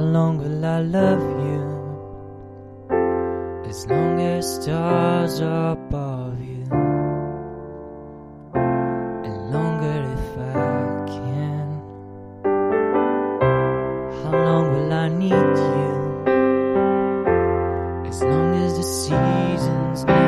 How long will I love you? As long as stars are above you. And longer if I can. How long will I need you? As long as the seasons.